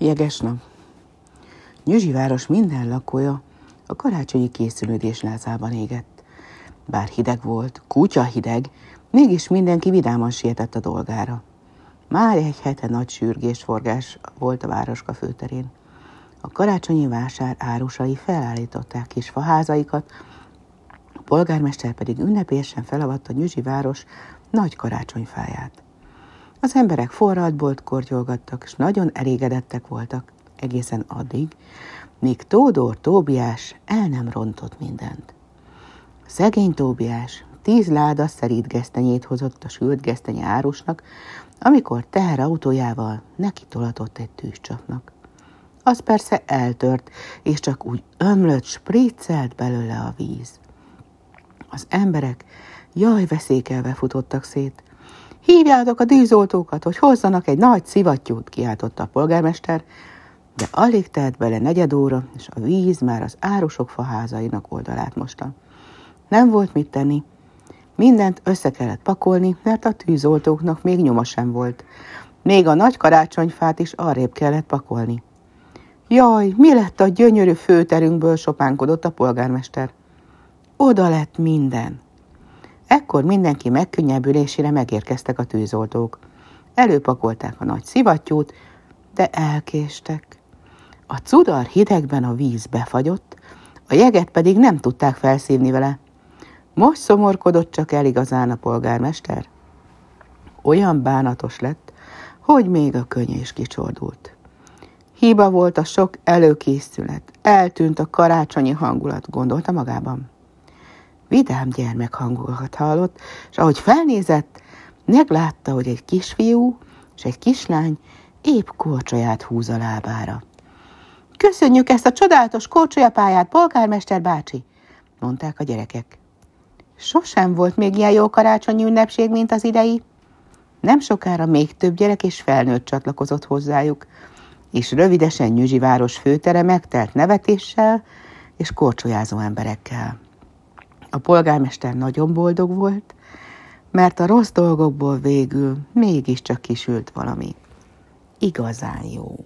Jeges nap. város minden lakója a karácsonyi készülődés lázában égett. Bár hideg volt, kutya hideg, mégis mindenki vidáman sietett a dolgára. Már egy hete nagy sürgésforgás volt a városka főterén. A karácsonyi vásár árusai felállították kis faházaikat, a polgármester pedig ünnepélyesen felavatta Nyüzsi város nagy karácsonyfáját. Az emberek forradbolt kortyolgattak, és nagyon elégedettek voltak, egészen addig, míg Tódor Tóbiás el nem rontott mindent. Szegény Tóbiás tíz láda szerít gesztenyét hozott a sült gesztenye árusnak, amikor teherautójával neki tolatott egy tűzcsapnak. Az persze eltört, és csak úgy ömlött, spriccelt belőle a víz. Az emberek jaj veszékelve futottak szét, Hívjátok a dűzoltókat, hogy hozzanak egy nagy szivattyút, kiáltotta a polgármester, de alig telt bele negyed óra, és a víz már az árusok faházainak oldalát mosta. Nem volt mit tenni. Mindent össze kellett pakolni, mert a tűzoltóknak még nyoma sem volt. Még a nagy karácsonyfát is arrébb kellett pakolni. Jaj, mi lett a gyönyörű főterünkből, sopánkodott a polgármester. Oda lett minden. Ekkor mindenki megkönnyebbülésére megérkeztek a tűzoltók. Előpakolták a nagy szivattyút, de elkéstek. A cudar hidegben a víz befagyott, a jeget pedig nem tudták felszívni vele. Most szomorkodott csak el igazán a polgármester. Olyan bánatos lett, hogy még a könyv is kicsordult. Hiba volt a sok előkészület, eltűnt a karácsonyi hangulat, gondolta magában vidám gyermekhangokat hallott, és ahogy felnézett, meglátta, hogy egy kisfiú és egy kislány épp korcsolyát húz a lábára. Köszönjük ezt a csodálatos korcsolyapályát, polgármester bácsi, mondták a gyerekek. Sosem volt még ilyen jó karácsonyi ünnepség, mint az idei. Nem sokára még több gyerek és felnőtt csatlakozott hozzájuk, és rövidesen Nyüzsi város főtere megtelt nevetéssel és korcsolyázó emberekkel. A polgármester nagyon boldog volt, mert a rossz dolgokból végül mégiscsak kisült valami igazán jó.